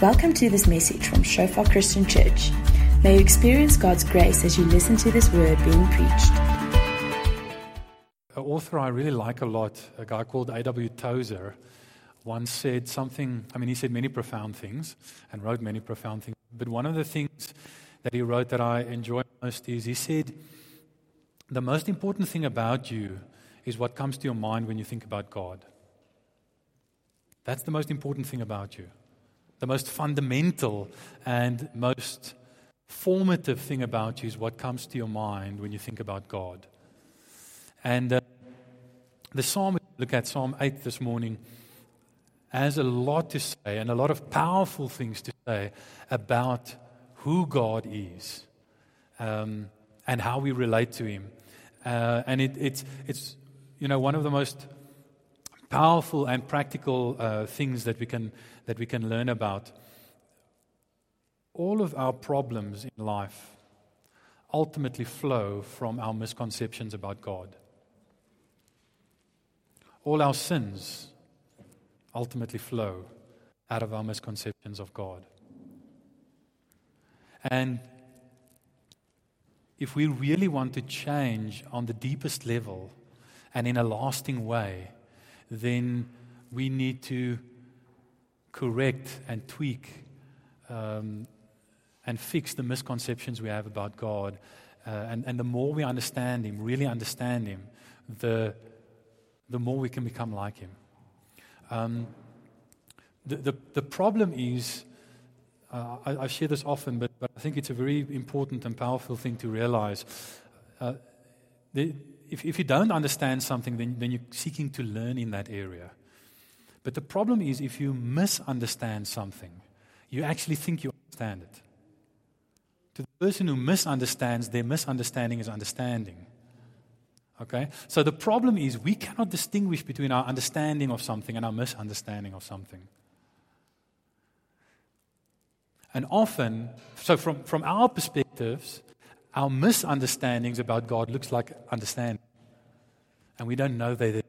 Welcome to this message from Shofar Christian Church. May you experience God's grace as you listen to this word being preached. An author I really like a lot, a guy called A.W. Tozer, once said something. I mean, he said many profound things and wrote many profound things. But one of the things that he wrote that I enjoy most is he said, The most important thing about you is what comes to your mind when you think about God. That's the most important thing about you. The most fundamental and most formative thing about you is what comes to your mind when you think about God. And uh, the psalm, we look at Psalm 8 this morning, has a lot to say and a lot of powerful things to say about who God is um, and how we relate to Him. Uh, and it, it's, it's, you know, one of the most powerful and practical uh, things that we, can, that we can learn about. All of our problems in life ultimately flow from our misconceptions about God. All our sins ultimately flow out of our misconceptions of God. And if we really want to change on the deepest level and in a lasting way, then we need to correct and tweak um, and fix the misconceptions we have about God. Uh, and, and the more we understand Him, really understand Him, the, the more we can become like Him. Um, the, the, the problem is, uh, I, I, share this often, but, but I think it's a very important and powerful thing to realize. Uh, the, if, if you don't understand something, then, then you're seeking to learn in that area. But the problem is if you misunderstand something, you actually think you understand it. To the person who misunderstands, their misunderstanding is understanding. Okay? So the problem is we cannot distinguish between our understanding of something and our misunderstanding of something. And often, so from, from our perspectives, our misunderstandings about God looks like understanding. And we don't know they're there.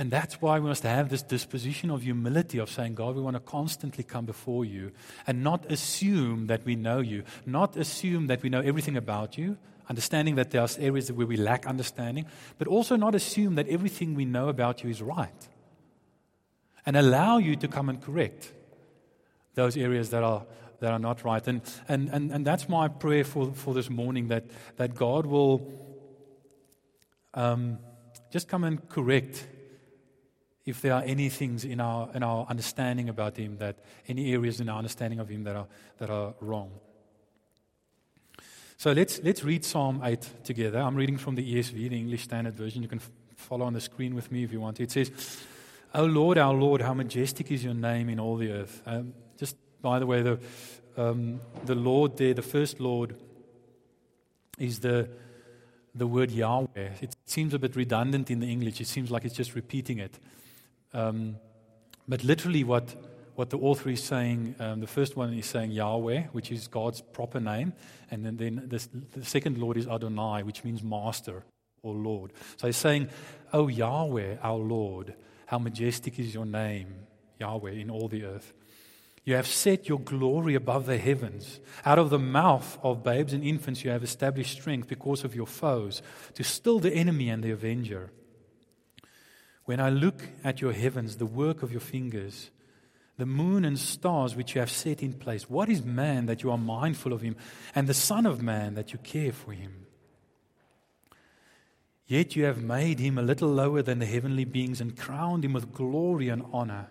And that's why we must have this disposition of humility of saying, God, we want to constantly come before you and not assume that we know you, not assume that we know everything about you, understanding that there are areas where we lack understanding, but also not assume that everything we know about you is right. And allow you to come and correct those areas that are that are not right. And, and, and, and that's my prayer for, for this morning that, that God will um, just come and correct if there are any things in our, in our understanding about Him, that any areas in our understanding of Him that are, that are wrong. So let's, let's read Psalm 8 together. I'm reading from the ESV, the English Standard Version. You can f- follow on the screen with me if you want to. It says, O Lord, our Lord, how majestic is your name in all the earth. Um, just by the way, the, um, the Lord there, the first Lord, is the, the word Yahweh. It seems a bit redundant in the English. It seems like it's just repeating it. Um, but literally, what, what the author is saying, um, the first one is saying Yahweh, which is God's proper name. And then, then this, the second Lord is Adonai, which means master or Lord. So he's saying, Oh Yahweh, our Lord, how majestic is your name, Yahweh, in all the earth. You have set your glory above the heavens. Out of the mouth of babes and infants, you have established strength because of your foes, to still the enemy and the avenger. When I look at your heavens, the work of your fingers, the moon and stars which you have set in place, what is man that you are mindful of him, and the Son of Man that you care for him? Yet you have made him a little lower than the heavenly beings and crowned him with glory and honor.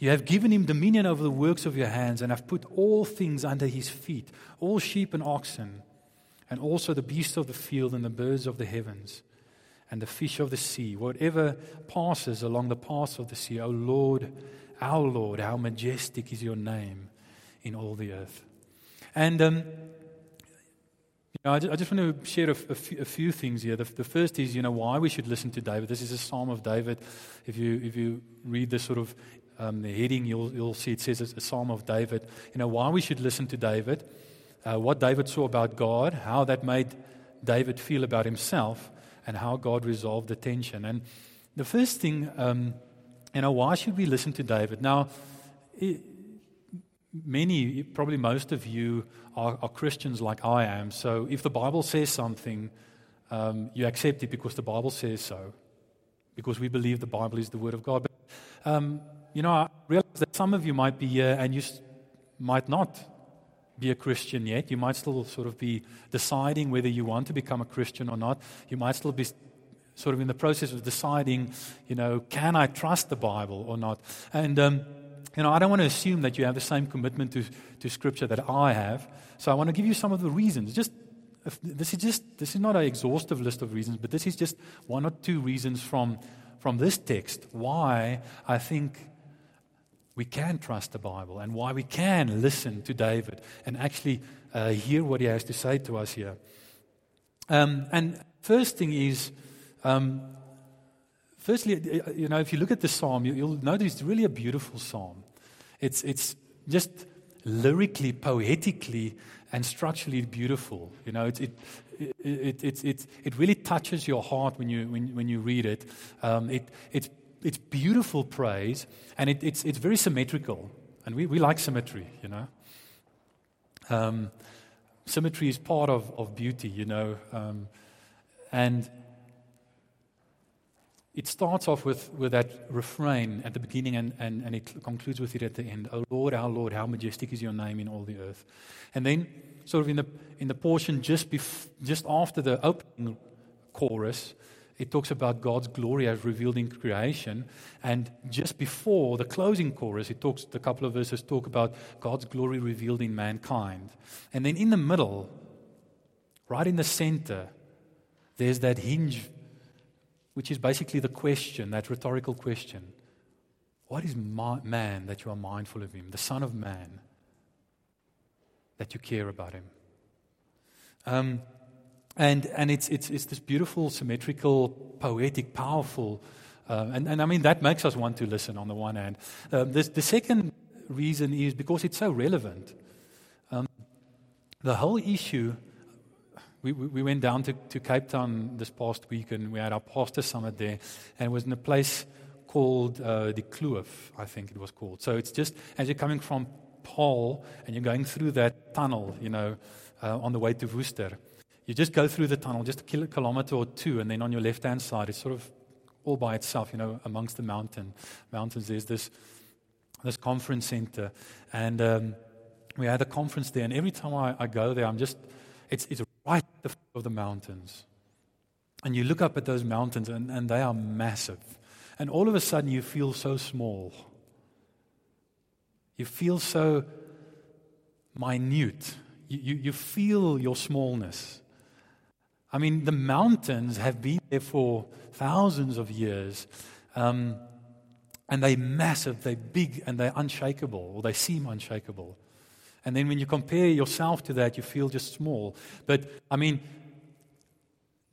You have given him dominion over the works of your hands, and have put all things under his feet all sheep and oxen, and also the beasts of the field, and the birds of the heavens, and the fish of the sea, whatever passes along the paths of the sea. O Lord, our Lord, how majestic is your name in all the earth. And um, you know, I, just, I just want to share a, few, things here. The, the, first is, you know, why we should listen to David. This is a psalm of David. If you, if you read the sort of um, the heading, you'll, you'll see it says it's a psalm of David. You know, why we should listen to David, uh, what David saw about God, how that made David feel about himself, and how God resolved the tension. And the first thing, um, you know, why should we listen to David? Now, it, many, probably most of you, are, are, Christians like I am. So if the Bible says something, um, you accept it because the Bible says so, because we believe the Bible is the Word of God. But, um, you know, I realize that some of you might be here and you might not be a Christian yet. You might still sort of be deciding whether you want to become a Christian or not. You might still be sort of in the process of deciding, you know, can I trust the Bible or not? And, um, you know, I don't want to assume that you have the same commitment to, to Scripture that I have. So I want to give you some of the reasons. Just this is just this is not an exhaustive list of reasons, but this is just one or two reasons from from this text why I think we can trust the Bible and why we can listen to David and actually uh, hear what he has to say to us here. Um, and first thing is, um, firstly, uh, you know, if you look at the psalm, you, will notice it's really a beautiful psalm. It's, it's just lyrically, poetically, and structurally beautiful. You know, it, it, it, it, it, it really touches your heart when you, when, when you read it. Um, it it's it's beautiful praise, and it, it's, it's very symmetrical. And we, we like symmetry, you know. Um, symmetry is part of, of beauty, you know. Um, and it starts off with, with that refrain at the beginning and, and, and it concludes with it at the end. Oh Lord, our Lord, how majestic is your name in all the earth. And then, sort of in the, in the portion just, bef- just after the opening chorus, it talks about God's glory as revealed in creation. And just before the closing chorus, it talks, a couple of verses talk about God's glory revealed in mankind. And then in the middle, right in the center, there's that hinge, which is basically the question, that rhetorical question What is man that you are mindful of him? The Son of Man, that you care about him. Um, and, and it's, it's, it's this beautiful, symmetrical, poetic, powerful. Uh, and, and I mean, that makes us want to listen on the one hand. Um, this, the second reason is because it's so relevant. Um, the whole issue, we, we went down to, to Cape Town this past week and we had our pastor summit there, and it was in a place called uh, the Kloof, I think it was called. So it's just as you're coming from Paarl and you're going through that tunnel, you know, uh, on the way to Worcester. You just go through the tunnel, just a kilometer or two, and then on your left hand side, it's sort of all by itself, you know, amongst the mountain mountains. There's this this conference center, and um, we had a conference there. And every time I, I go there, I'm just it's it's right at the foot of the mountains, and you look up at those mountains, and, and they are massive, and all of a sudden you feel so small. You feel so minute. You, you, you feel your smallness. I mean, the mountains have been there for thousands of years. Um, and they're massive, they're big, and they're unshakable, or they seem unshakable. And then when you compare yourself to that, you feel just small. But, I mean,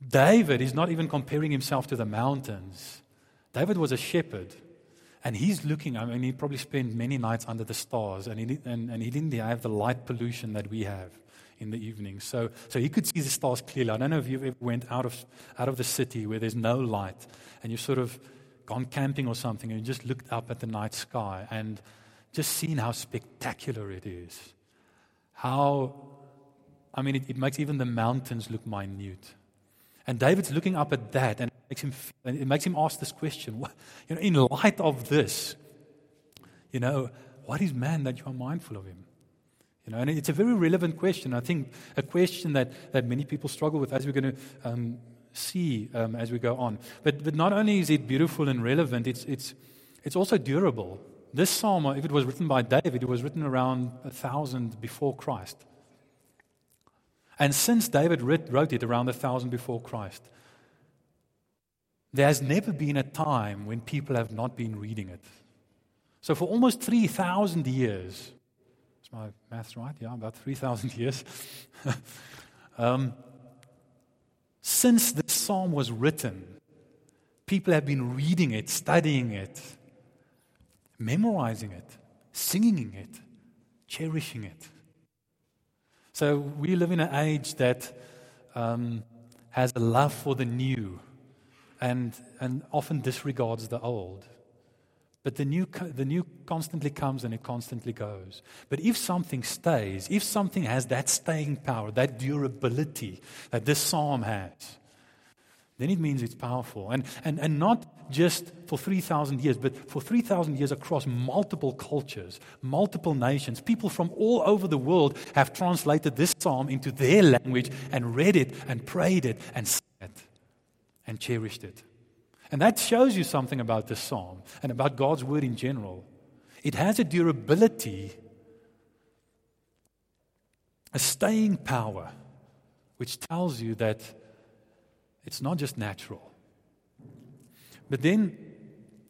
David is not even comparing himself to the mountains. David was a shepherd. And he's looking, I mean, he probably spent many nights under the stars, and he, and, and he didn't have the light pollution that we have in the evening. So, so he could see the stars clearly. I don't know if you've ever went out of, out of the city where there's no light and you've sort of gone camping or something and you just looked up at the night sky and just seen how spectacular it is. How, I mean, it, it makes even the mountains look minute. And David's looking up at that and it makes him, feel it makes him ask this question. You know, in light of this, you know, what is man that you are mindful of him? You know, and it's a very relevant question. I think a question that, that many people struggle with as we're going to um, see um, as we go on. But, but not only is it beautiful and relevant, it's, it's, it's also durable. This psalm, if it was written by David, it was written around a thousand before Christ. And since David wrote it around a thousand before Christ, there has never been a time when people have not been reading it. So, for almost 3,000 years, my maths right? Yeah, about 3,000 years. um, since this psalm was written, people have been reading it, studying it, memorizing it, singing it, cherishing it. So we live in an age that um, has a love for the new and, and often disregards the old. But the new, the new constantly comes and it constantly goes. But if something stays, if something has that staying power, that durability that this psalm has, then it means it's powerful. And, and, and not just for 3,000 years, but for 3,000 years across multiple cultures, multiple nations. People from all over the world have translated this psalm into their language and read it and prayed it and sang it and cherished it. And that shows you something about this psalm and about God's word in general. It has a durability, a staying power, which tells you that it's not just natural. But then,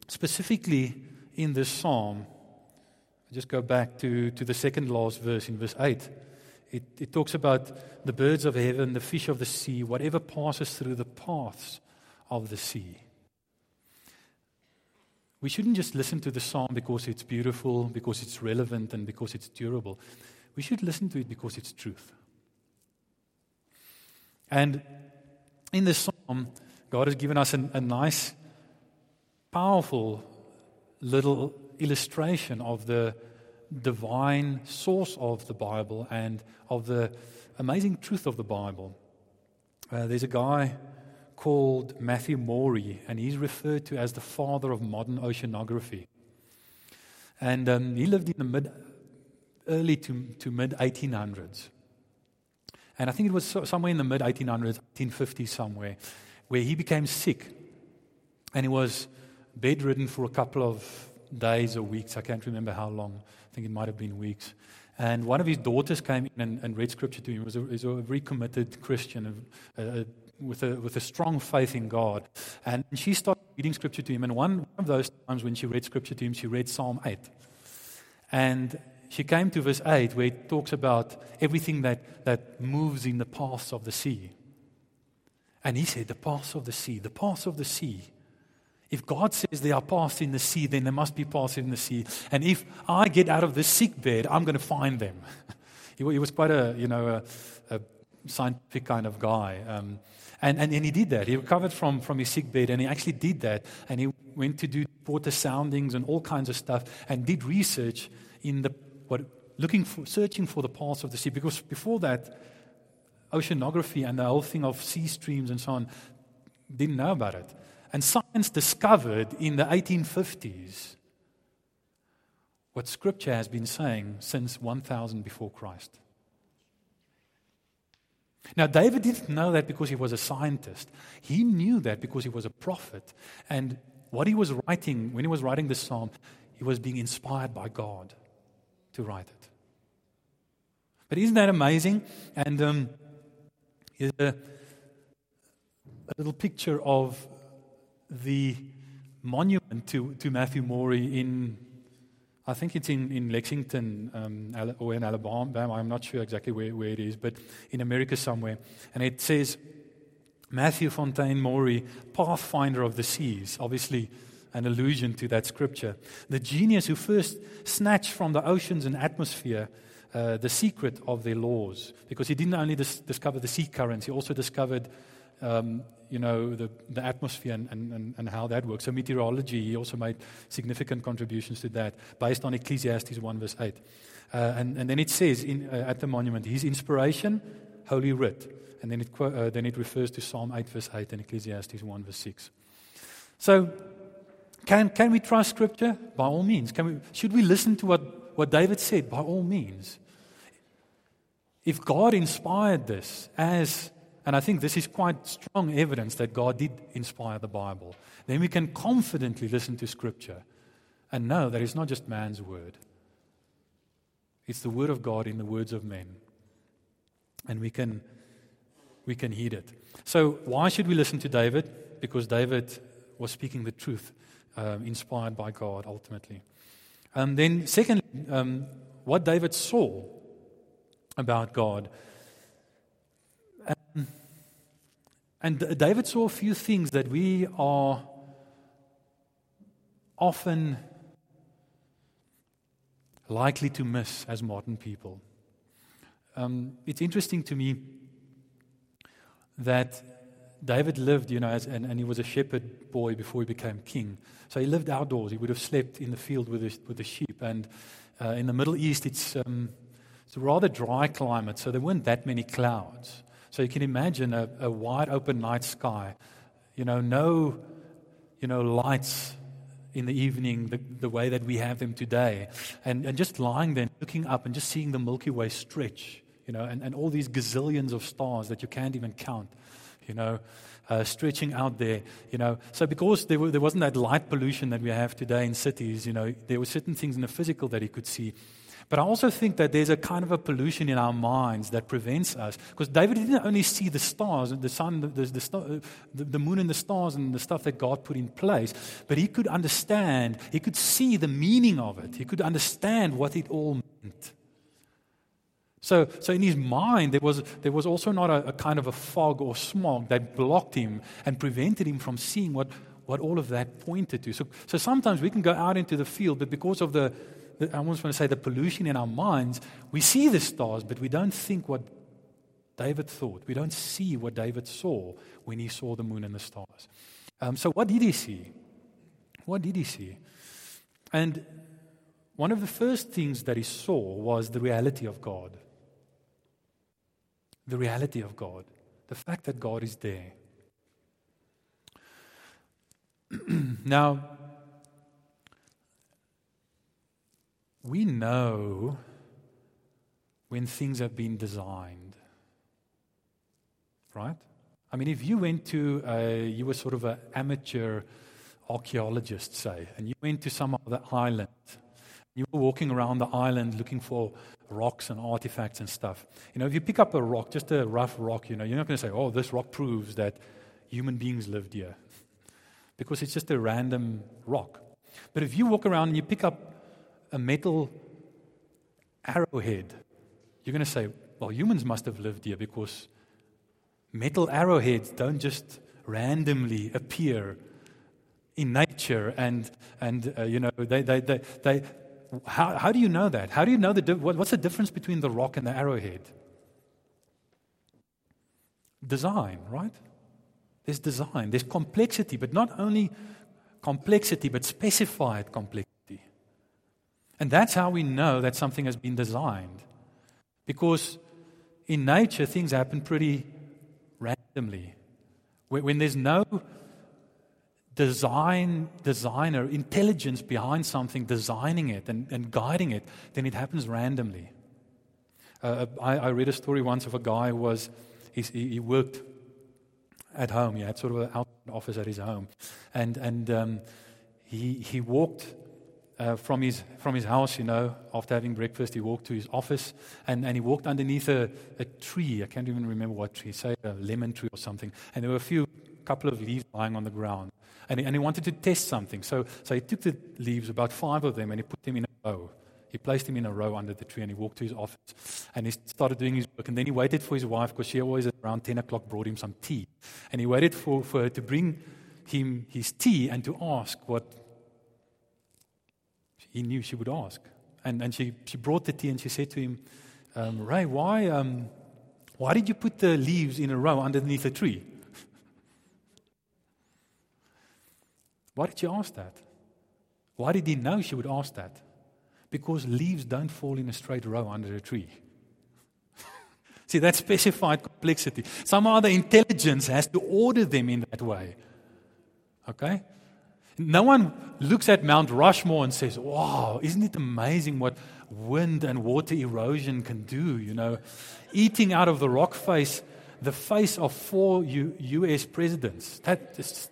specifically in this psalm, just go back to, to the second last verse in verse 8. It, it talks about the birds of heaven, the fish of the sea, whatever passes through the paths of the sea. We shouldn't just listen to the psalm because it's beautiful, because it's relevant, and because it's durable. We should listen to it because it's truth. And in this psalm, God has given us an, a nice, powerful little illustration of the divine source of the Bible and of the amazing truth of the Bible. Uh, there's a guy called Matthew Maury, and he's referred to as the father of modern oceanography. And um, he lived in the mid, early to, to mid 1800s. And I think it was somewhere in the mid 1800s, 1850s, somewhere, where he became sick. And he was bedridden for a couple of days or weeks. I can't remember how long. I think it might have been weeks. And one of his daughters came in and, and read scripture to him. He was a, he was a very committed Christian, a, a with a, with a strong faith in God. And she started reading scripture to him. And one of those times when she read scripture to him, she read Psalm 8. And she came to verse 8 where it talks about everything that, that moves in the paths of the sea. And he said, The paths of the sea, the paths of the sea. If God says there are paths in the sea, then there must be paths in the sea. And if I get out of the sick bed, I'm going to find them. he, was quite a, you know, a, a scientific kind of guy. Um, and, and, and he did that. He recovered from, from his sick bed and he actually did that. And he went to do water soundings and all kinds of stuff and did research in the, what, looking for, searching for the paths of the sea. Because before that, oceanography and the whole thing of sea streams and so on didn't know about it. And science discovered in the 1850s what Scripture has been saying since 1000 before Christ. Now, David didn't know that because he was a scientist. He knew that because he was a prophet. And what he was writing, when he was writing this psalm, he was being inspired by God to write it. But isn't that amazing? And um, here's a, a little picture of the monument to, to Matthew Maury in I think it's in, in Lexington um, or in Alabama. I'm not sure exactly where, where it is, but in America somewhere. And it says Matthew Fontaine Maury, Pathfinder of the Seas. Obviously, an allusion to that scripture. The genius who first snatched from the oceans and atmosphere uh, the secret of their laws. Because he didn't only dis- discover the sea currents, he also discovered um, you know, the, the atmosphere and, and, and how that works. So meteorology, he also made significant contributions to that based on Ecclesiastes 1 verse 8. Uh, and, and then it says in, uh, at the monument, his inspiration, Holy Writ. And then it, uh, then it refers to Psalm 8 verse 8 and Ecclesiastes 1 verse 6. So can, can we trust Scripture? By all means. Can we, should we listen to what, what David said? By all means. If God inspired this as and I think this is quite strong evidence that God did inspire the Bible. Then we can confidently listen to Scripture and know that it's not just man's word, it's the word of God in the words of men. And we can, we can heed it. So, why should we listen to David? Because David was speaking the truth, um, inspired by God ultimately. And then, secondly, um, what David saw about God. And David saw a few things that we are often likely to miss as modern people. Um, it's interesting to me that David lived, you know, as, and, and he was a shepherd boy before he became king. So he lived outdoors. He would have slept in the field with the, with the sheep. And uh, in the Middle East, it's, um, it's a rather dry climate, so there weren't that many clouds. So you can imagine a, a wide open night sky, you know, no, you know, lights in the evening the, the way that we have them today. And, and just lying there, looking up and just seeing the Milky Way stretch, you know, and, and all these gazillions of stars that you can't even count, you know, uh, stretching out there, you know. So because there, were, there wasn't that light pollution that we have today in cities, you know, there were certain things in the physical that he could see. But I also think that there's a kind of a pollution in our minds that prevents us. Because David didn't only see the stars, the sun, the, the, the, the, moon and the stars and the stuff that God put in place, but he could understand, he could see the meaning of it. He could understand what it all meant. So, so in his mind, there was, there was also not a, a kind of a fog or smog that blocked him and prevented him from seeing what, what all of that pointed to. So, so sometimes we can go out into the field, but because of the, the, I almost want to say the pollution in our minds, we see the stars, but we don't think what David thought. We don't see what David saw when he saw the moon and the stars. Um, so, what did he see? What did he see? And one of the first things that he saw was the reality of God the reality of God, the fact that God is there. now, we know when things have been designed, right? I mean, if you went to, a, you were sort of an amateur archaeologist, say, and you went to some other island, you were walking around the island looking for rocks and artifacts and stuff. You know, if you pick up a rock, just a rough rock, you know, you're not going to say, oh, this rock proves that human beings lived here. Because it's just a random rock. But if you walk around and you pick up a metal arrowhead, you're going to say, well, humans must have lived here because metal arrowheads don't just randomly appear in nature and, and uh, you know, they, they, they, they, how, how do you know that? How do you know the, what's the difference between the rock and the arrowhead? Design, right? There's design, there's complexity, but not only complexity, but specified complexity. And that's how we know that something has been designed. Because in nature, things happen pretty randomly. When there's no design, designer, intelligence behind something, designing it and, and guiding it, then it happens randomly. Uh, I, I, read a story once of a guy who was, he, he worked at home. He had sort of an office at his home. And, and um, he, he walked uh, from, his, from his house, you know, after having breakfast, he walked to his office and, and he walked underneath a, a tree. I can't even remember what tree, say a lemon tree or something. And there were a few couple of leaves lying on the ground. And he, and he wanted to test something. So, so he took the leaves, about five of them, and he put them in a row. He placed them in a row under the tree and he walked to his office and he started doing his work. And then he waited for his wife because she always around 10 o'clock brought him some tea. And he waited for, for her to bring him his tea and to ask what he knew she would ask. And, and she, she brought the tea and she said to him, um, Ray, why, um, why did you put the leaves in a row underneath the tree? Why did she ask that? Why did he know she would ask that? Because leaves don't fall in a straight row under a tree. See, that specified complexity. Some other intelligence has to order them in that way. Okay? No one looks at Mount Rushmore and says, Wow, isn't it amazing what wind and water erosion can do? You know, eating out of the rock face, the face of four U- US presidents. That is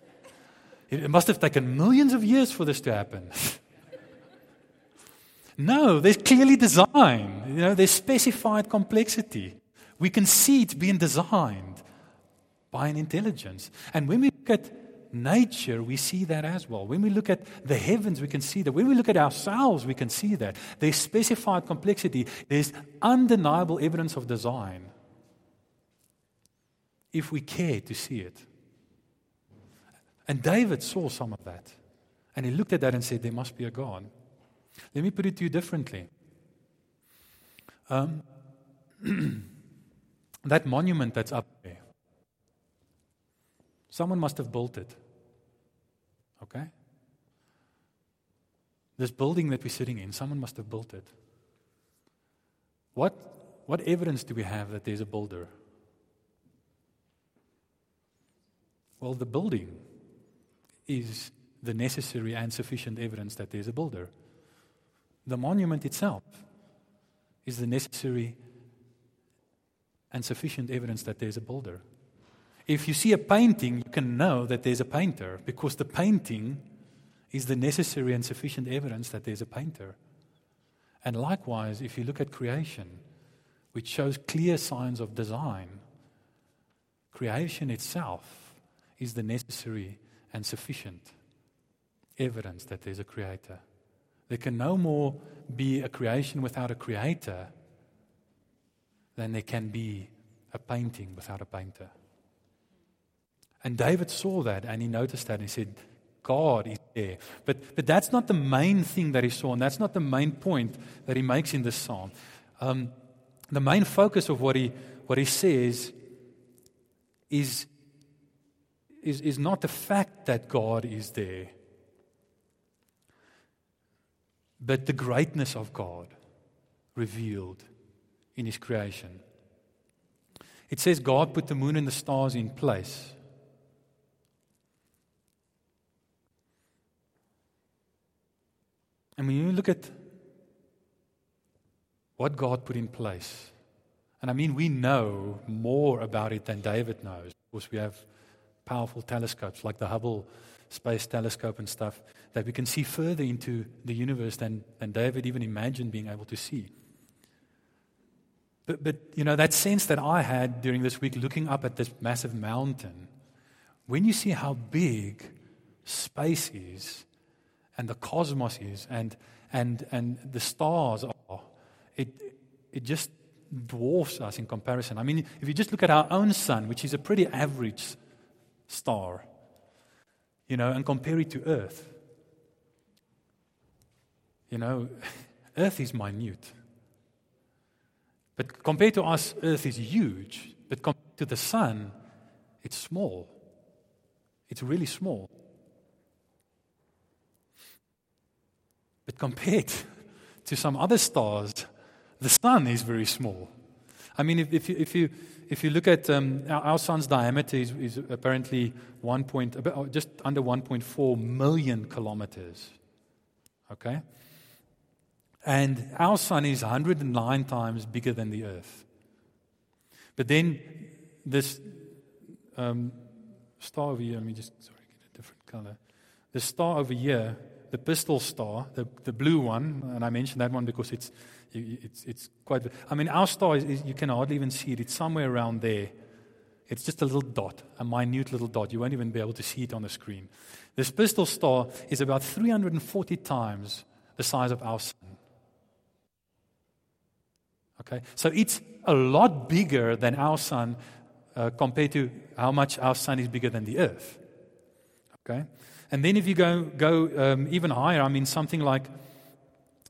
it must have taken millions of years for this to happen. no, there's clearly design. You know, there's specified complexity. We can see it being designed by an intelligence. And when we look at nature, we see that as well. When we look at the heavens, we can see that. When we look at ourselves, we can see that. There's specified complexity, there's undeniable evidence of design if we care to see it. And David saw some of that. And he looked at that and said, There must be a God. Let me put it to you differently. Um, that monument that's up there, Someone must have built it. Okay? This building that we're sitting in, someone must have built it. What, what evidence do we have that there's a builder? Well, the building is the necessary and sufficient evidence that there's a builder. The monument itself is the necessary and sufficient evidence that there's a builder. If you see a painting, you can know that there's a painter because the painting is the necessary and sufficient evidence that there's a painter. And likewise, if you look at creation, which shows clear signs of design, creation itself is the necessary and sufficient evidence that there's a creator. There can no more be a creation without a creator than there can be a painting without a painter. And David saw that and he noticed that and he said, God is there. But, but that's not the main thing that he saw, and that's not the main point that he makes in this psalm. Um, the main focus of what he, what he says is, is, is not the fact that God is there, but the greatness of God revealed in his creation. It says God put the moon and the stars in place. And when you look at what God put in place, and I mean, we know more about it than David knows. Of course, we have powerful telescopes like the Hubble Space Telescope and stuff that we can see further into the universe than, than David even imagined being able to see. But, but, you know, that sense that I had during this week looking up at this massive mountain, when you see how big space is, and the cosmos is and, and, and the stars are, it, it just dwarfs us in comparison. I mean, if you just look at our own sun, which is a pretty average star, you know, and compare it to Earth, you know, Earth is minute. But compared to us, Earth is huge. But compared to the sun, it's small. It's really small. But compared to some other stars, the sun is very small. I mean, if, if, you, if, you, if you look at um, our, our, sun's diameter is, is apparently one point, just under 1.4 million kilometers. Okay? And our sun is 109 times bigger than the earth. But then this um, star over here, let me just, sorry, get a different color. The star over here the pistol star, the, the blue one, and I mentioned that one because it's, it's, it's quite. I mean, our star, is, is, you can hardly even see it. It's somewhere around there. It's just a little dot, a minute little dot. You won't even be able to see it on the screen. This pistol star is about 340 times the size of our sun. Okay? So it's a lot bigger than our sun uh, compared to how much our sun is bigger than the earth. Okay? And then if you go, go um, even higher, I mean, something like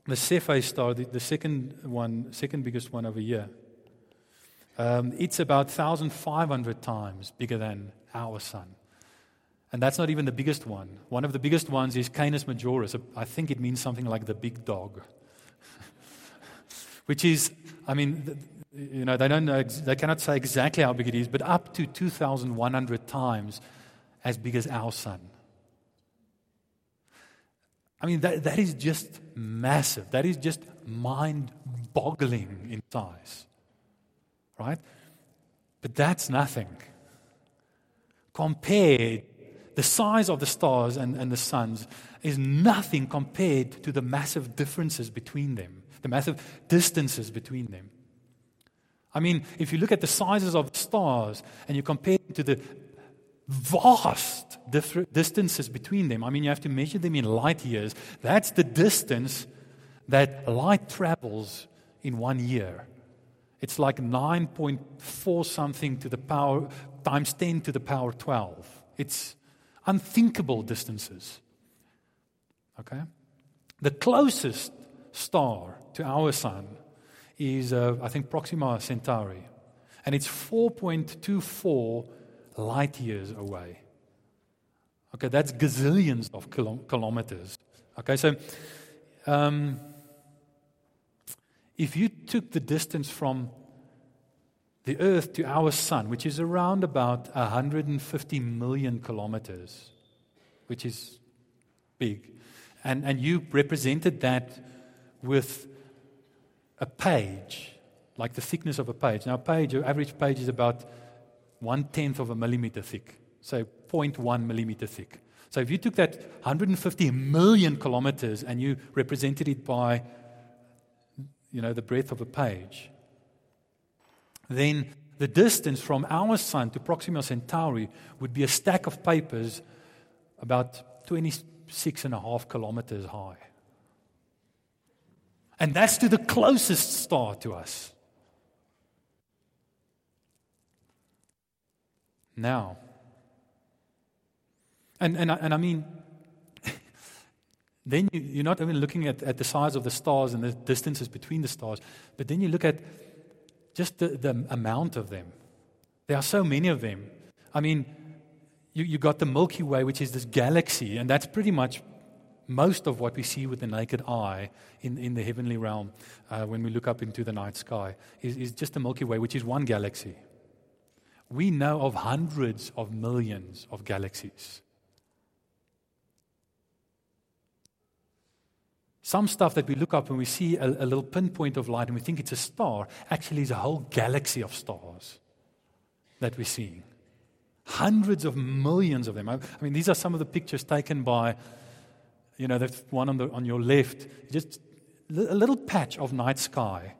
the Cephei star, the, the, second one, second biggest one over here, um, it's about 1,500 times bigger than our sun. And that's not even the biggest one. One of the biggest ones is Canis Majoris. I think it means something like the big dog. Which is, I mean, you know, they, don't know, they cannot say exactly how big it is, but up to 2,100 times as big as our sun. I mean, that, that is just massive. That is just mind boggling in size. Right? But that's nothing. Compared, the size of the stars and, and the suns is nothing compared to the massive differences between them, the massive distances between them. I mean, if you look at the sizes of stars and you compare them to the vast distances between them. I mean, you have to measure them in light years. That's the distance that light travels in one year. It's like 9.4 something to the power times 10 to the power 12. It's unthinkable distances. Okay? The closest star to our sun is, uh, I think, Proxima Centauri. And it's 4.24 light years away. Okay, that's gazillions of kilometers. Okay, so um, if you took the distance from the Earth to our sun, which is around about 150 million kilometers, which is big, and, and you represented that with a page, like the thickness of a page. Now, a page, your average page is about one tenth of a millimeter thick, so 0.1 millimeter thick. So if you took that 150 million kilometers and you represented it by, you know, the breadth of a page, then the distance from our sun to Proxima Centauri would be a stack of papers about 26 and a half kilometers high. And that's to the closest star to us. Now, and, and, and I mean, then you, are not only looking at, at the size of the stars and the distances between the stars, but then you look at just the, the amount of them. There are so many of them. I mean, you, you got the Milky Way, which is this galaxy, and that's pretty much most of what we see with the naked eye in, in the heavenly realm uh, when we look up into the night sky is, is just the Milky Way, which is one galaxy. We know of hundreds of millions of galaxies. Some stuff that we look up and we see a, a, little pinpoint of light and we think it's a star actually is a whole galaxy of stars that we're seeing. Hundreds of millions of them. I, I mean, these are some of the pictures taken by, you know, that one on, the, on your left, just a little patch of night sky.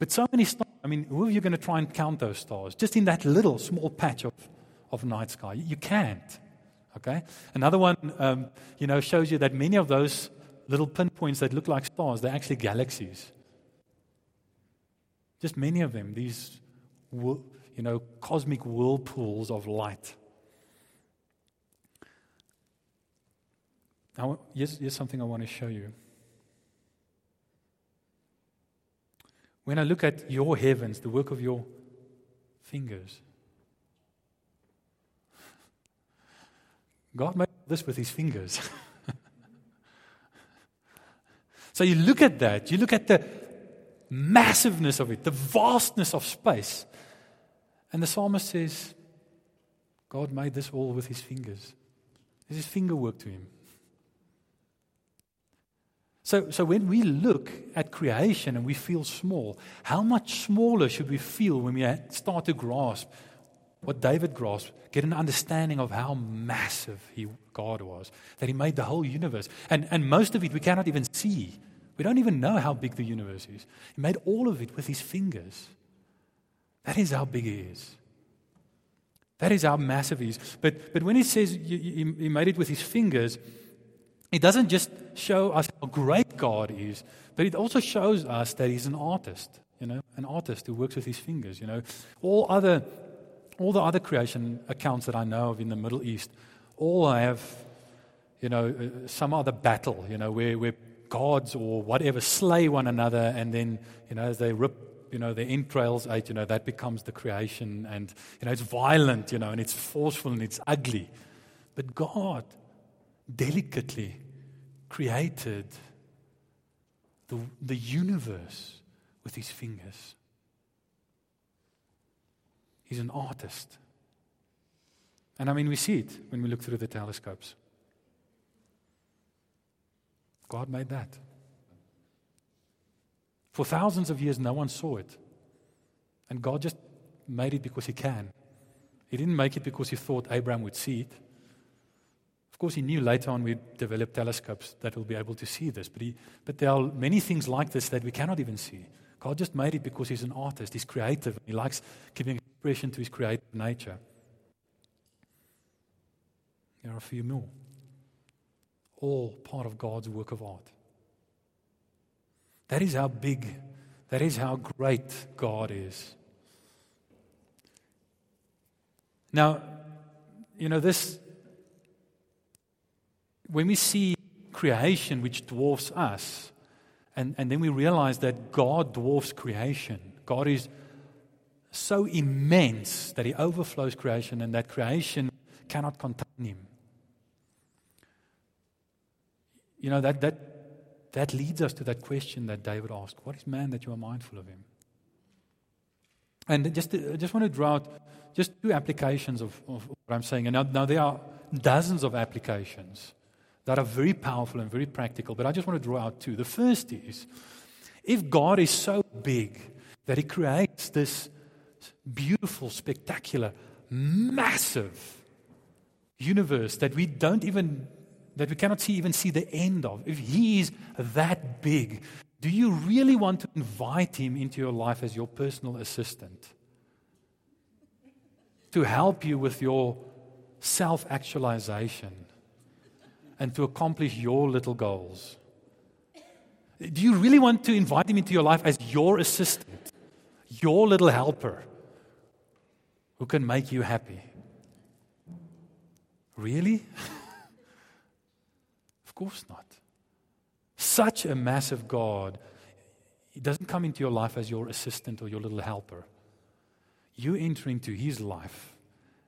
But so many stars. I mean, who are you going to try and count those stars? Just in that little small patch of, of night sky. You can't. Okay? Another one, um, you know, shows you that many of those little pinpoints that look like stars, they're actually galaxies. Just many of them, these, you know, cosmic whirlpools of light. Now, here's, here's something I want to show you. When I look at your heavens, the work of your fingers, God made this with his fingers. So you look at that, you look at the massiveness of it, the vastness of space. And the psalmist says, God made this all with his fingers. It's his finger work to him. So, so when we look at creation and we feel small, how much smaller should we feel when we start to grasp what David grasped, get an understanding of how massive he, God was, that he made the whole universe. And, and most of it we cannot even see. We don't even know how big the universe is. He made all of it with his fingers. That is how big he is. That is how massive he is. But, but when he says he made it with his fingers, it doesn't just show us how great God is, but it also shows us that he's an artist, you know, an artist who works with his fingers, you know. All other all the other creation accounts that I know of in the Middle East all have, you know, uh, some other battle, you know, where, where gods or whatever slay one another, and then, you know, as they rip, you know, their entrails out, you know, that becomes the creation. And, you know, it's violent, you know, and it's forceful and it's ugly. But God delicately created the, the universe with his fingers. He's an artist. And I mean, we see it when we look through the telescopes. God made that. For thousands of years, no one saw it. And God just made it because He can. He didn't make it because He thought Abraham would see it. Course, He knew later on we'd develop telescopes that will be able to see this. But, he, but there are many things like this that we cannot even see. God just made it because He's an artist, He's creative, He likes giving expression to His creative nature. There are a few more all part of God's work of art. That is how big, that is how great God is. Now, you know, this, when we see creation which dwarfs us, and, and then we realize that God dwarfs creation, God is so immense that He overflows creation and that creation cannot contain Him. you know, that, that, that leads us to that question that David asked What is man that you are mindful of him? And just, I just want to draw out just two applications of, of what I'm saying. And now, now, there are dozens of applications that are very powerful and very practical, but I just want to draw out two. The first is if God is so big that He creates this beautiful, spectacular, massive universe that we don't even that we cannot see even see the end of if he is that big do you really want to invite him into your life as your personal assistant to help you with your self-actualization and to accomplish your little goals do you really want to invite him into your life as your assistant your little helper who can make you happy Really? of course not. Such a massive God, He doesn't come into your life as your assistant or your little helper. You enter into His life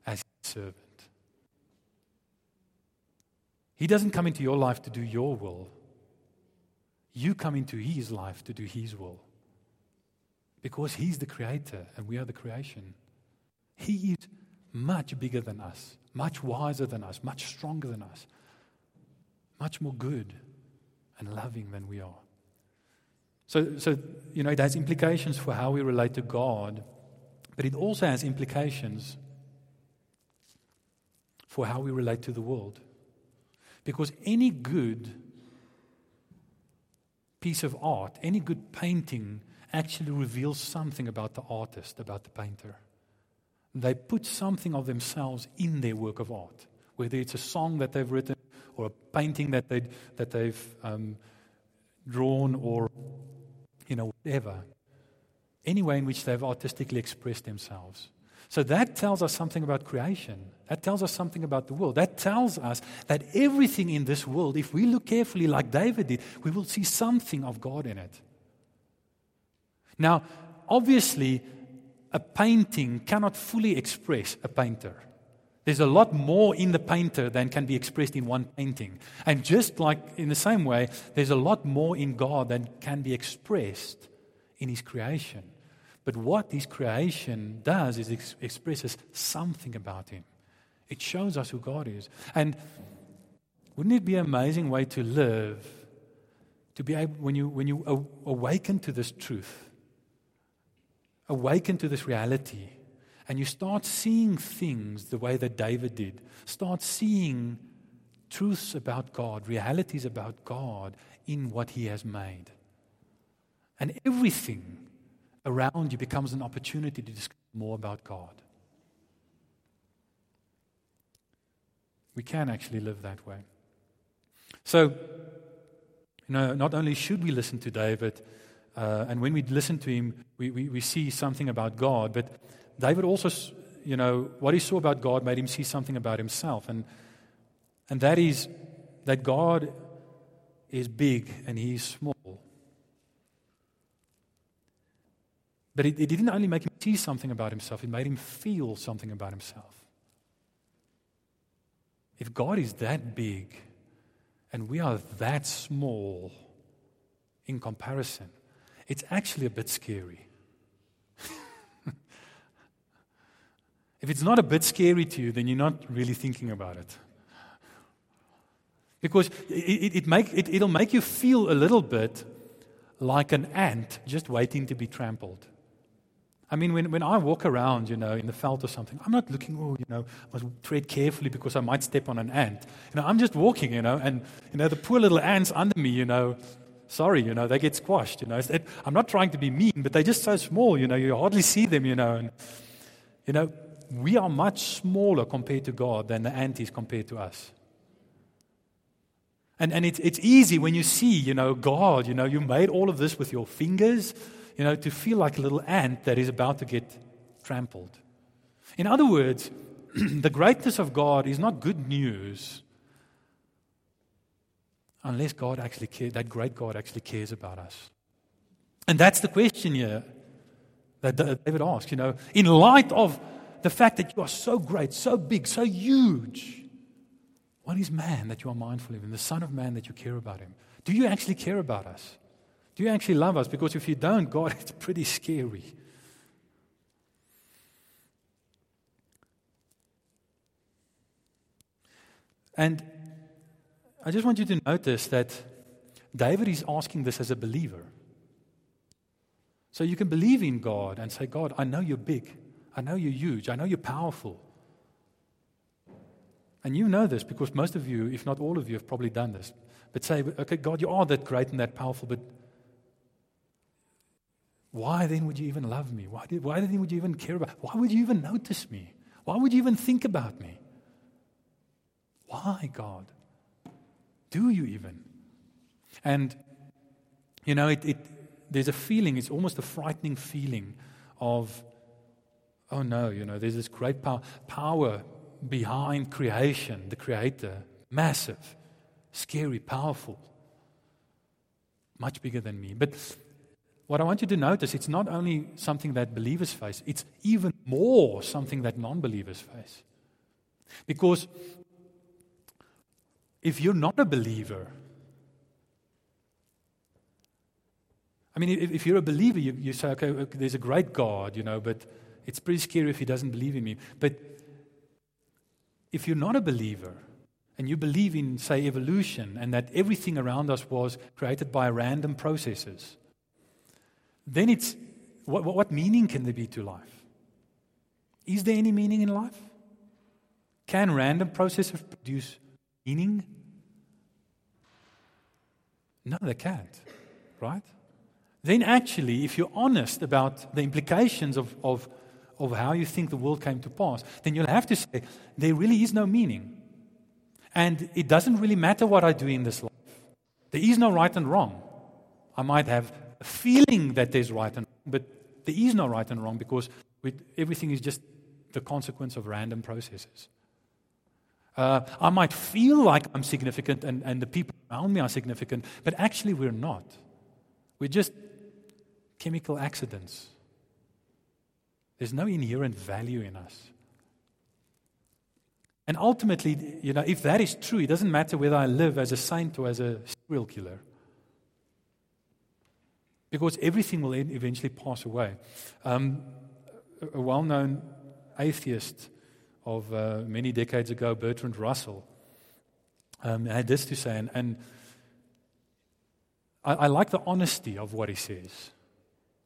as His servant. He doesn't come into your life to do your will. You come into His life to do His will. Because He's the creator and we are the creation. He is much bigger than us much wiser than us, much stronger than us, much more good and loving than we are. So, so, you know, it has implications for how we relate to God, but it also has implications for how we relate to the world. Because any good piece of art, any good painting, actually reveals something about the artist, about the painter they put something of themselves in their work of art, whether it's a song that they've written or a painting that, they that they've um, drawn or, you know, whatever. Any way in which they've artistically expressed themselves. So that tells us something about creation. That tells us something about the world. That tells us that everything in this world, if we look carefully like David did, we will see something of God in it. Now, obviously, a painting cannot fully express a painter. There's a lot more in the painter than can be expressed in one painting. And just like in the same way, there's a lot more in God than can be expressed in His creation. But what His creation does is it expresses something about Him. It shows us who God is. And wouldn't it be an amazing way to live? To be able, when you, when you awaken to this truth, awaken to this reality and you start seeing things the way that David did, start seeing truths about God, realities about God in what He has made. And everything around you becomes an opportunity to discover more about God. We can actually live that way. So, you know, not only should we listen to David, uh, and when we listen to him, we, we, we see something about God. But David also, you know, what he saw about God made him see something about himself. And, and that is that God is big and he is small. But it, it didn't only make him see something about himself, it made him feel something about himself. If God is that big and we are that small in comparison, it's actually a bit scary. if it's not a bit scary to you, then you're not really thinking about it. Because it, it, make, it, it'll make you feel a little bit like an ant just waiting to be trampled. I mean, when, when I walk around, you know, in the veld or something, I'm not looking, oh, you know, I must tread carefully because I might step on an ant. You know, I'm just walking, you know, and, you know, the poor little ants under me, you know, sorry, you know, they get squashed, you know. It, I'm not trying to be mean, but they're just so small, you know, you hardly see them, you know. And, you know, we are much smaller compared to God than the ant is compared to us. And, and it's, it's easy when you see, you know, God, you know, you made all of this with your fingers, you know, to feel like a little ant that is about to get trampled. In other words, the greatness of God is not good news unless God actually cares, that great God actually cares about us. And that's the question here that David asked, you know, in light of the fact that you are so great, so big, so huge, What is man that you are mindful of him? The Son of Man that you care about him? Do you actually care about us? Do you actually love us? Because if you don't, God, it's pretty scary. And I just want you to notice that David is asking this as a believer. So you can believe in God and say, God, I know you're big. I know you're huge. I know you're powerful. And you know this because most of you, if not all of you, have probably done this. But say, okay, God, you are that great and that powerful, but why then would you even love me? Why, did, why then would you even care about Why would you even notice me? Why would you even think about me? Why, God? Do you even? And, you know, it, it, there's a feeling, it's almost a frightening feeling of, oh no, you know, there's this great power, power behind creation, the Creator, massive, scary, powerful, much bigger than me. But what I want you to notice, it's not only something that believers face, it's even more something that non believers face. Because if you're not a believer, I mean, if, if you're a believer, you, you say, okay, okay, there's a great God, you know, but it's pretty scary if he doesn't believe in me. But if you're not a believer and you believe in, say, evolution and that everything around us was created by random processes, then it's what, what meaning can there be to life? Is there any meaning in life? Can random processes produce meaning? No, they can't, right? Then, actually, if you're honest about the implications of, of of how you think the world came to pass, then you'll have to say, there really is no meaning. And it doesn't really matter what I do in this life. There is no right and wrong. I might have a feeling that there's right and wrong, but there is no right and wrong because everything is just the consequence of random processes. Uh, I might feel like I'm significant and, and the people around me are significant, but actually we're not. We're just chemical accidents. There's no inherent value in us. And ultimately, you know, if that is true, it doesn't matter whether I live as a saint or as a serial killer. Because everything will eventually pass away. Um, a well known atheist of uh, many decades ago, Bertrand Russell, um, had this to say, and, and I, I like the honesty of what he says.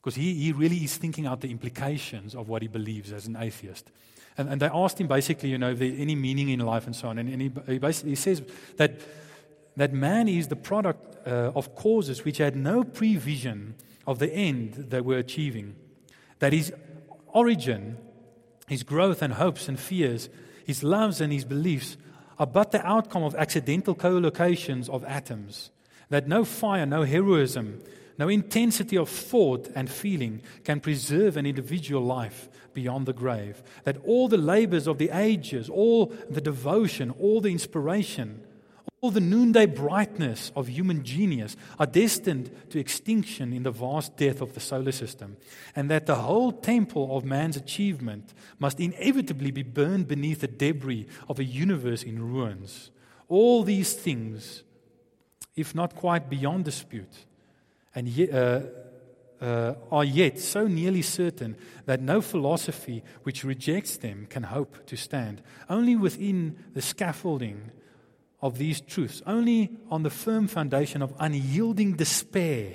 Because he, he really is thinking out the implications of what he believes as an atheist. And, and they asked him basically, you know, if there's any meaning in life and so on. And, and he, he, basically, says that, that man is the product uh, of causes which had no prevision of the end they were achieving. That his origin, his growth and hopes and fears, his loves and his beliefs are but the outcome of accidental collocations of atoms. That no fire, no heroism, no intensity of thought and feeling can preserve an individual life beyond the grave. That all the labors of the ages, all the devotion, all the inspiration, all the noonday brightness of human genius are destined to extinction in the vast death of the solar system, and that the whole temple of man's achievement must inevitably be burned beneath the debris of a universe in ruins. All these things, if not quite beyond dispute, and yet, uh, uh, are yet so nearly certain that no philosophy which rejects them can hope to stand. Only within the scaffolding of these truths, only on the firm foundation of unyielding despair,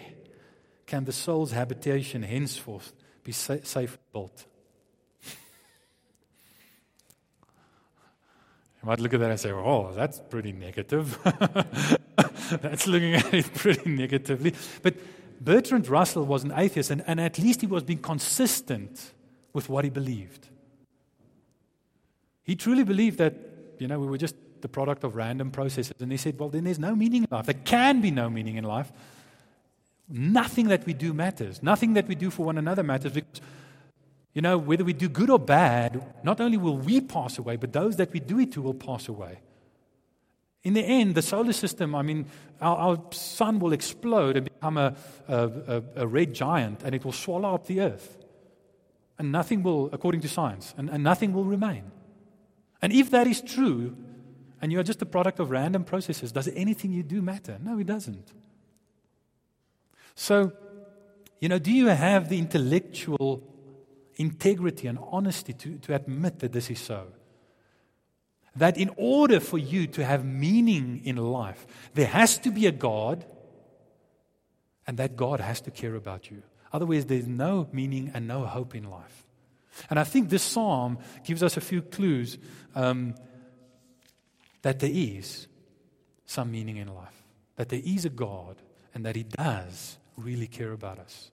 can the soul's habitation henceforth be sa- safe built. You might look at that and say, oh, that's pretty negative. that's looking at it pretty negatively. But Bertrand Russell was an atheist, and, and at least he was being consistent with what he believed. He truly believed that, you know, we were just the product of random processes. And he said, well, then there's no meaning in life. There can be no meaning in life. Nothing that we do matters. Nothing that we do for one another matters because you know, whether we do good or bad, not only will we pass away, but those that we do it to will pass away. In the end, the solar system, I mean, our, our sun will explode and become a, a, a, red giant, and it will swallow up the earth. And nothing will, according to science, and, and nothing will remain. And if that is true, and you are just a product of random processes, does anything you do matter? No, it doesn't. So, you know, do you have the intellectual integrity and honesty to, to admit that this is so? That in order for you to have meaning in life, there has to be a God, and that God has to care about you. Otherwise, there's no meaning and no hope in life. And I think this psalm gives us a few clues um, that there is some meaning in life, that there is a God, and that He does really care about us.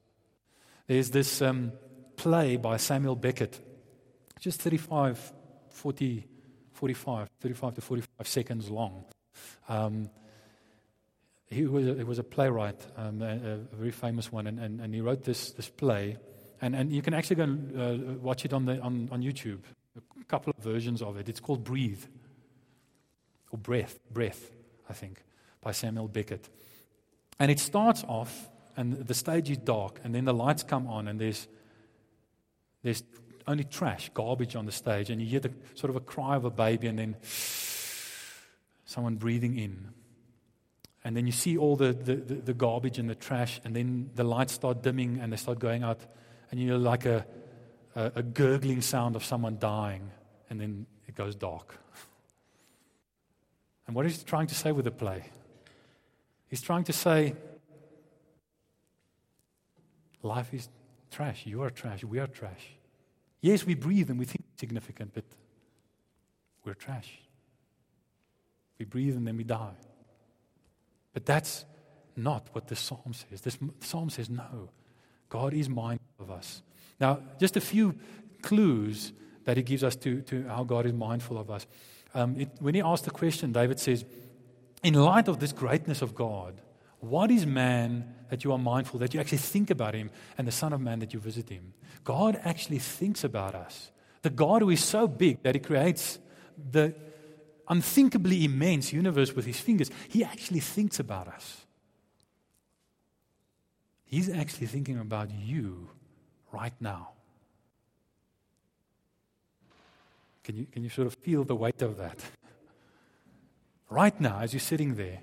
There's this um, play by Samuel Beckett, just 35, 40, 45, 35 to 45 seconds long. Um, he was a, he was a playwright, um, a, a, very famous one, and, and, and, he wrote this, this play. And, and you can actually go and uh, watch it on, the, on, on YouTube, a couple of versions of it. It's called Breathe, or Breath, Breath, I think, by Samuel Beckett. And it starts off, and the stage is dark, and then the lights come on, and there's, there's only trash, garbage on the stage, and you hear the sort of a cry of a baby, and then someone breathing in. And then you see all the, the, the, garbage and the trash, and then the lights start dimming and they start going out, and you hear like a, a, a gurgling sound of someone dying, and then it goes dark. And what is he trying to say with the play? He's trying to say, life is trash. You are trash. We are trash. Yes, we breathe and we think it's significant, but we're trash. We breathe and then we die. But that's not what the psalm says. This psalm says, no, God is mindful of us. Now, just a few clues that he gives us to, to how God is mindful of us. Um, it, when he asked the question, David says, In light of this greatness of God, what is man that you are mindful, that you actually think about him, and the Son of Man that you visit him? God actually thinks about us. The God who is so big that he creates the unthinkably immense universe with his fingers, he actually thinks about us. He's actually thinking about you right now. Can you, can you sort of feel the weight of that? Right now, as you're sitting there,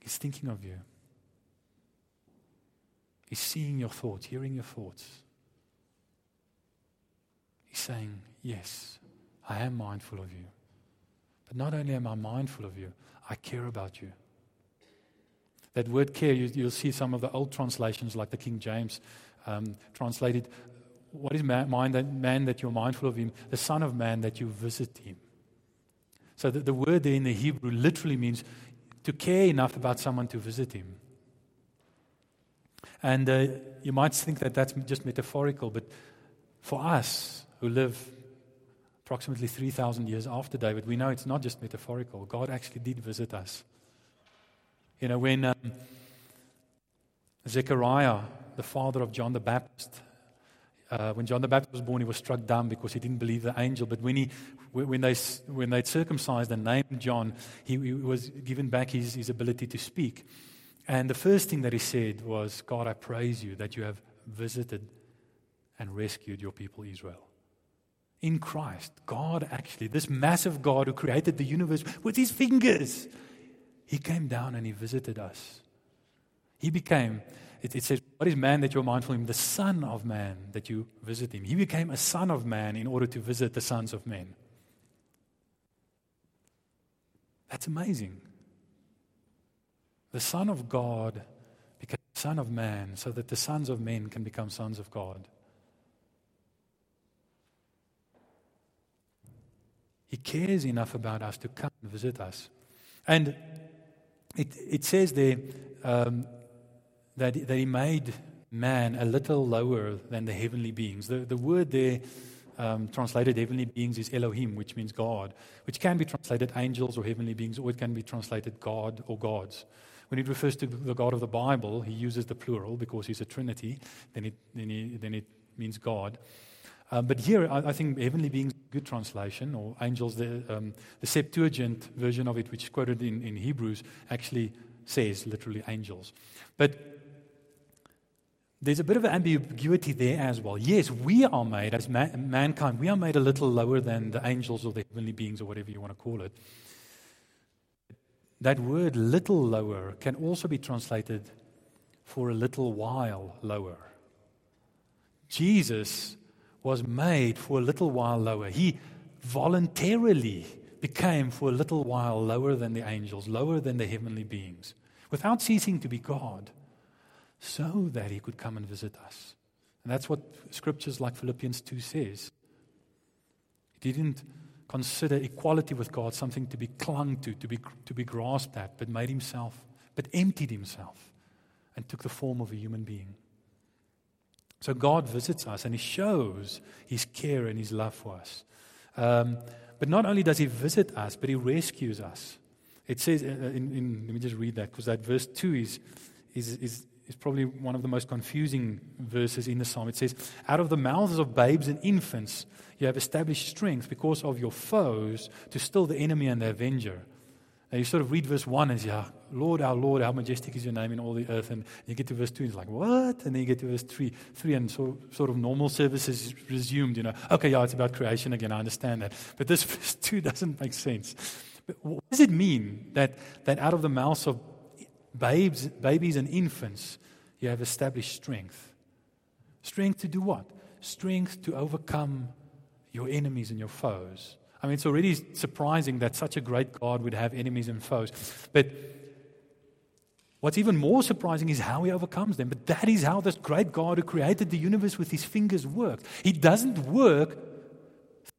He's thinking of you. He's seeing your thoughts, hearing your thoughts. He's saying, Yes, I am mindful of you. But not only am I mindful of you, I care about you. That word care, you, will see some of the old translations, like the King James, um, translated, What is man, that, man that you're mindful of him? The Son of Man that you visit him. So the, the word there in the Hebrew literally means to care enough about someone to visit him. And uh, you might think that that's just metaphorical, but for us who live approximately 3,000 years after David, we know it's not just metaphorical. God actually did visit us. You know, when um, Zechariah, the father of John the Baptist, uh, when John the Baptist was born, he was struck dumb because he didn't believe the angel. But when, he, when, they, when they circumcised and named John, he, he was given back his, his ability to speak. And the first thing that he said was, God, I praise you that you have visited and rescued your people Israel. In Christ, God actually, this massive God who created the universe with his fingers, he came down and he visited us. He became it, it, says, What is man that you're mindful of him? The Son of Man that you visit him. He became a Son of Man in order to visit the sons of men. That's amazing. The Son of God became Son of Man so that the sons of men can become sons of God. He cares enough about us to come and visit us. And it, it says there, um, that, that he made man a little lower than the heavenly beings. The, the word there um, translated heavenly beings is Elohim, which means God, which can be translated angels or heavenly beings, or it can be translated God or gods. When it refers to the God of the Bible, he uses the plural because he's a Trinity, then it, then, he, then it means God. Um, but here, I, I, think heavenly beings, good translation, or angels, the, um, the Septuagint version of it, which is quoted in, in Hebrews, actually says literally angels. But there's a bit of ambiguity there as well. Yes, we are made as ma- mankind, we are made a little lower than the angels or the heavenly beings or whatever you want to call it. That word little lower can also be translated for a little while lower. Jesus was made for a little while lower. He voluntarily became for a little while lower than the angels, lower than the heavenly beings, without ceasing to be God so that he could come and visit us. And that's what scriptures like Philippians 2 says. He didn't consider equality with God something to be clung to, to be, to be grasped at, but made himself, but emptied himself and took the form of a human being. So God visits us and he shows his care and his love for us. Um, but not only does he visit us, but he rescues us. It says, uh, in, in, let me just read that because that verse 2 is, is, is is probably one of the most confusing verses in the psalm. It says, Out of the mouths of babes and infants, you have established strength because of your foes to still the enemy and the avenger. And you sort of read verse 1 as, Yeah, Lord, our Lord, how majestic is your name in all the earth. And you get to verse 2, and it's like, What? And then you get to verse 3, 3 and so, sort of normal services resumed. You know, okay, yeah, it's about creation again. I understand that. But this verse 2 doesn't make sense. But what does it mean that, that out of the mouths of babes, babies and infants, you have established strength. Strength to do what? Strength to overcome your enemies and your foes. I mean, it's already surprising that such a great God would have enemies and foes. But what's even more surprising is how he overcomes them. But that is how this great God who created the universe with his fingers works. He doesn't work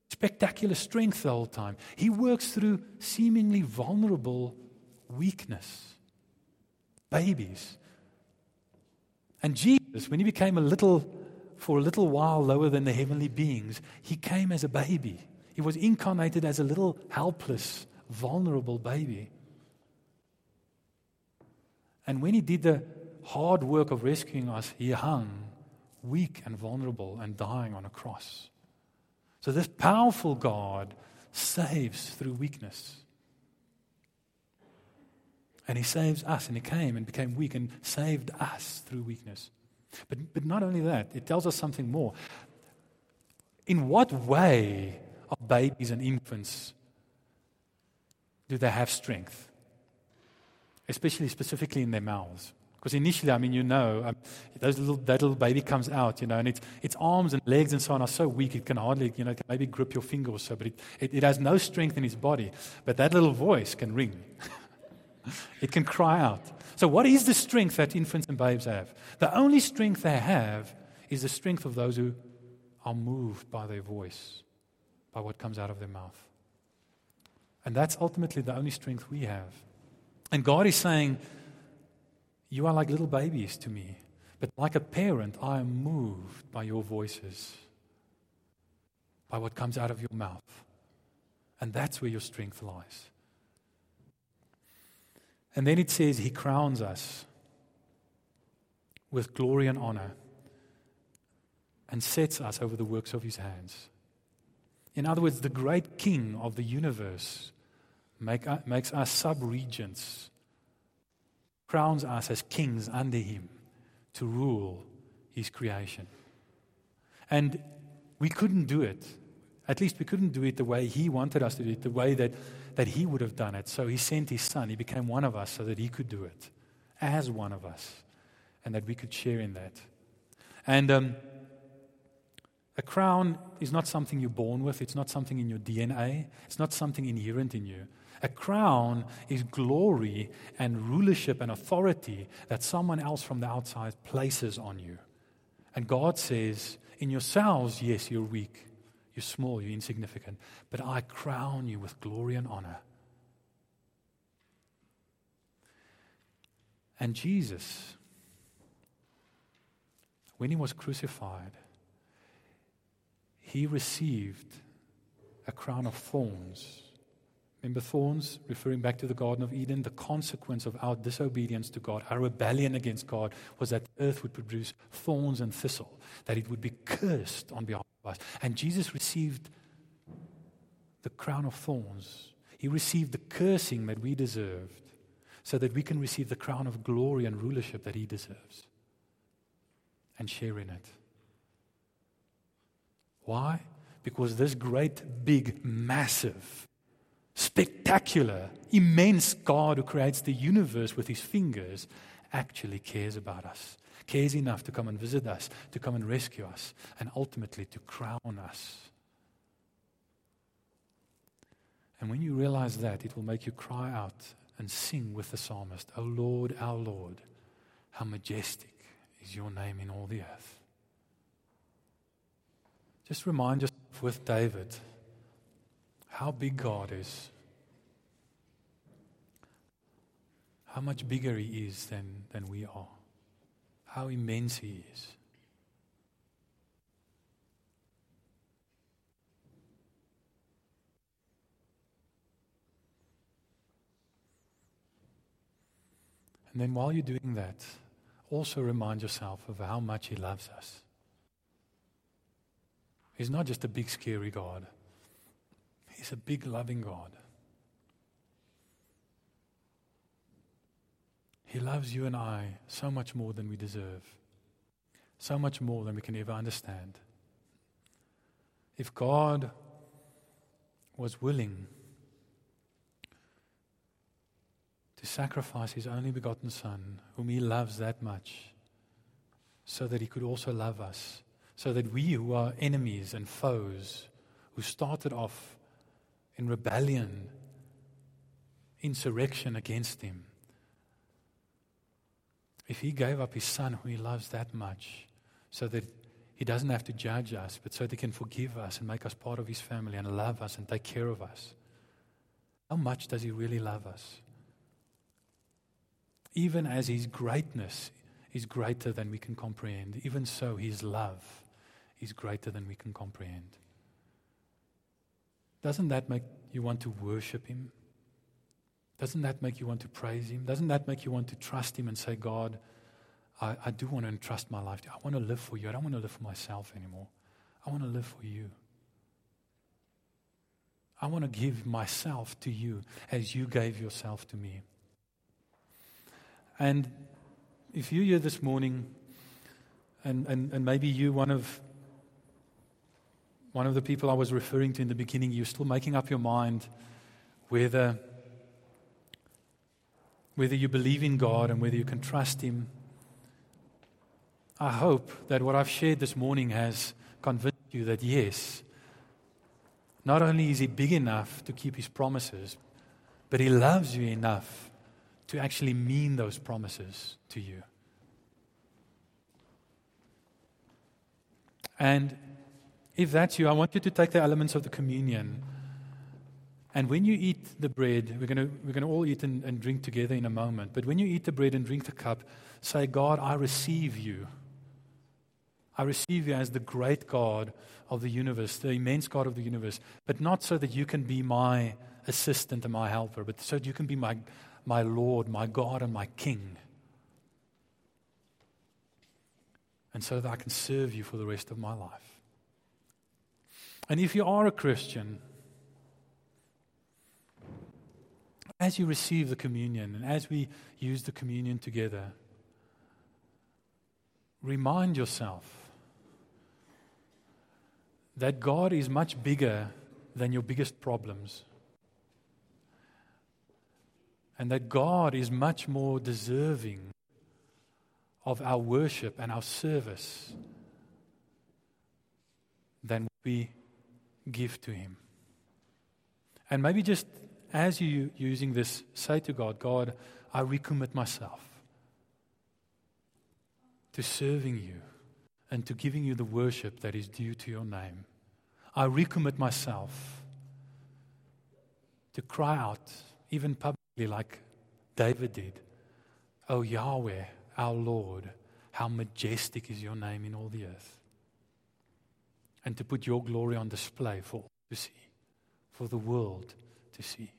spectacular strength the whole time, he works through seemingly vulnerable weakness babies. And Jesus, when he became a little, for a little while lower than the heavenly beings, he came as a baby. He was incarnated as a little helpless, vulnerable baby. And when he did the hard work of rescuing us, he hung weak and vulnerable and dying on a cross. So, this powerful God saves through weakness. And he saves us. And he came and became weak and saved us through weakness. But, but not only that, it tells us something more. In what way are babies and infants do they have strength? Especially, specifically in their mouths. Because initially, I mean, you know, um, little, that little baby comes out, you know, and its, its arms and legs and so on are so weak, it can hardly, you know, can maybe grip your finger or so, but it, it, it has no strength in its body. But that little voice can ring. It can cry out. So, what is the strength that infants and babes have? The only strength they have is the strength of those who are moved by their voice, by what comes out of their mouth. And that's ultimately the only strength we have. And God is saying, You are like little babies to me, but like a parent, I am moved by your voices, by what comes out of your mouth. And that's where your strength lies. And then it says, He crowns us with glory and honor and sets us over the works of His hands. In other words, the great King of the universe make, makes us sub regents, crowns us as kings under Him to rule His creation. And we couldn't do it. At least we couldn't do it the way He wanted us to do it, the way that that he would have done it. So he sent his son. He became one of us so that he could do it as one of us and that we could share in that. And um, a crown is not something you're born with, it's not something in your DNA, it's not something inherent in you. A crown is glory and rulership and authority that someone else from the outside places on you. And God says, in yourselves, yes, you're weak. You're small, you're insignificant, but I crown you with glory and honor. And Jesus, when he was crucified, he received a crown of thorns. Remember thorns, referring back to the Garden of Eden? The consequence of our disobedience to God, our rebellion against God, was that the earth would produce thorns and thistle, that it would be cursed on behalf of us. And Jesus received the crown of thorns. He received the cursing that we deserved so that we can receive the crown of glory and rulership that he deserves. and share in it. Why? Because this great, big, massive, spectacular, immense God who creates the universe with his fingers actually cares about us, cares enough to come and visit us, to come and rescue us, and ultimately to crown us. And when you realize that, it will make you cry out and sing with the psalmist, O Lord, our Lord, how majestic is your name in all the earth. Just remind yourself with David how big God is, how much bigger He is than, than we are, how immense He is. And then while you're doing that, also remind yourself of how much He loves us. He's not just a big, scary God, He's a big, loving God. He loves you and I so much more than we deserve, so much more than we can ever understand. If God was willing to sacrifice his only begotten Son, whom he loves that much, so that he could also love us, so that we who are enemies and foes, who started off in rebellion, insurrection against him, if he gave up his Son, who he loves that much, so that he doesn't have to judge us, but so that he can forgive us and make us part of his family and love us and take care of us, how much does he really love us? even as his greatness is greater than we can comprehend, even so his love is greater than we can comprehend. Doesn't that make you want to worship him? Doesn't that make you want to praise him? Doesn't that make you want to trust him and say, God, I, I do want to entrust my life to you. I want to live for you. I don't want to live for myself anymore. I want to live for you. I want to give myself to you as you gave yourself to me. And if you're here this morning, and, and, and maybe you're one of one of the people I was referring to in the beginning, you're still making up your mind whether whether you believe in God and whether you can trust Him. I hope that what I've shared this morning has convinced you that yes, not only is He big enough to keep His promises, but He loves you enough to actually mean those promises to you. And if that's you, I want you to take the elements of the communion. And when you eat the bread, we're going to, we're going to all eat and, and drink together in a moment. But when you eat the bread and drink the cup, say, God, I receive you. I receive you as the great God of the universe, the immense God of the universe, but not so that you can be my assistant and my helper, but so that you can be my, my Lord, my God, and my King. And so that I can serve you for the rest of my life. And if you are a Christian, as you receive the communion and as we use the communion together, remind yourself that God is much bigger than your biggest problems. And that God is much more deserving of our worship and our service than we give to Him. And maybe just as you using this, say to God, God, I recommit myself to serving you and to giving you the worship that is due to your name. I recommit myself to cry out, even publicly like David did. Oh, Yahweh, our Lord, how majestic is your name in all the earth. And to put your glory on display for to see, for the world to see.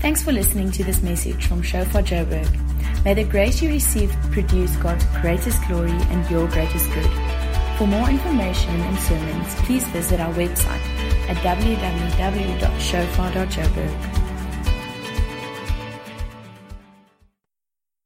Thanks for listening to this message from Shofar Joburg. May the grace you receive produce God's greatest glory and your greatest good. For more information and sermons, please visit our website at www.shofar.joburg.